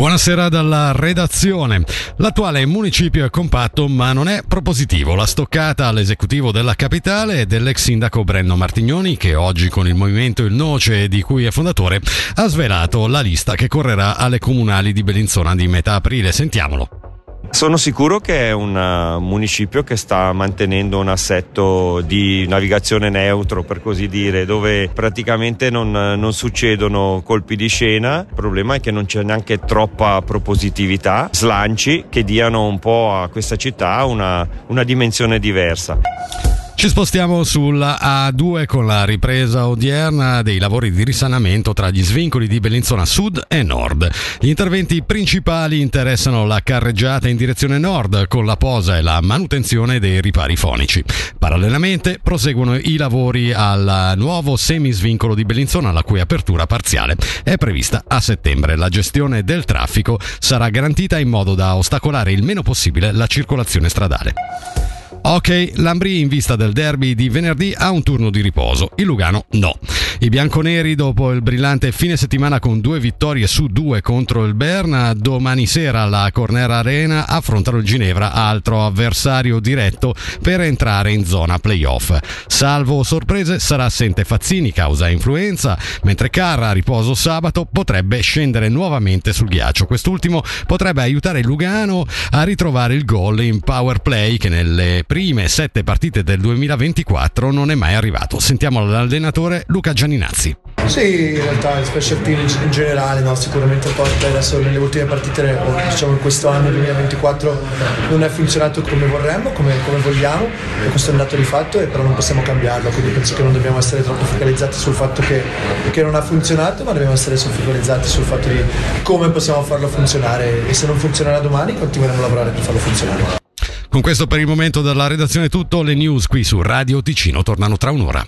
Buonasera dalla redazione. L'attuale municipio è compatto ma non è propositivo. La stoccata all'esecutivo della capitale è dell'ex sindaco Brenno Martignoni che oggi con il movimento Il Noce di cui è fondatore ha svelato la lista che correrà alle comunali di Bellinzona di metà aprile. Sentiamolo. Sono sicuro che è un uh, municipio che sta mantenendo un assetto di navigazione neutro, per così dire, dove praticamente non, non, succedono colpi di scena. Il problema è che non c'è neanche troppa propositività, slanci che diano un po' a questa città una, una dimensione diversa. Ci spostiamo sulla A2 con la ripresa odierna dei lavori di risanamento tra gli svincoli di Bellinzona Sud e Nord. Gli interventi principali interessano la carreggiata in direzione nord con la posa e la manutenzione dei ripari fonici. Parallelamente proseguono i lavori al nuovo semisvincolo di Bellinzona la cui apertura parziale è prevista a settembre. La gestione del traffico sarà garantita in modo da ostacolare il meno possibile la circolazione stradale. Ok, l'Ambri in vista del derby di venerdì ha un turno di riposo, il Lugano no. I bianconeri dopo il brillante fine settimana con due vittorie su due contro il Berna, domani sera alla Cornera Arena affrontano il Ginevra, altro avversario diretto per entrare in zona playoff. Salvo sorprese sarà assente Fazzini causa influenza, mentre Carra a riposo sabato potrebbe scendere nuovamente sul ghiaccio. Quest'ultimo potrebbe aiutare il Lugano a ritrovare il gol in power play che nelle prime sette partite del 2024 non è mai arrivato. Sentiamo l'allenatore Luca Gianninazzi. Sì, in realtà il special team in generale, no, sicuramente il Porto adesso nelle ultime partite, diciamo in questo anno 2024, non è funzionato come vorremmo, come, come vogliamo, e questo è un dato di fatto, e però non possiamo cambiarlo, quindi penso che non dobbiamo essere troppo focalizzati sul fatto che, che non ha funzionato, ma dobbiamo essere focalizzati sul fatto di come possiamo farlo funzionare e se non funzionerà domani continueremo a lavorare per farlo funzionare. Con questo per il momento dalla redazione tutto, le news qui su Radio Ticino tornano tra un'ora.